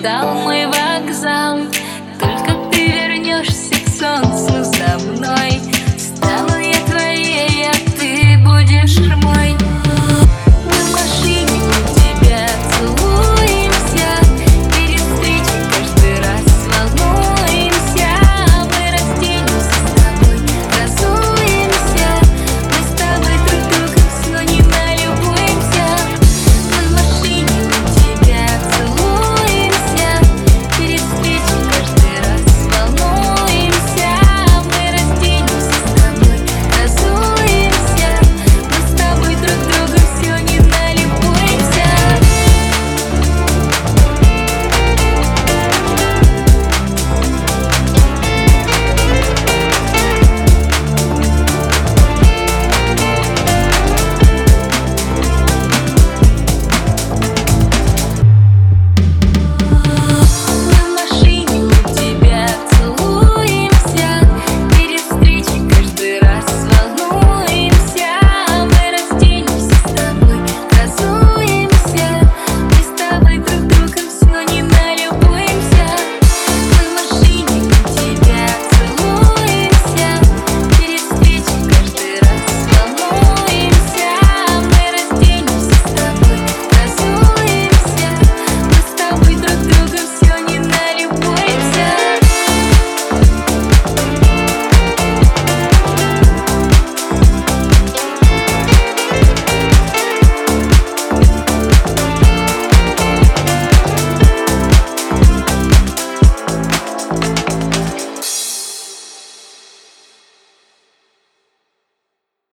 ждал мой вокзал. Только ты вернешься к солнцу за мной.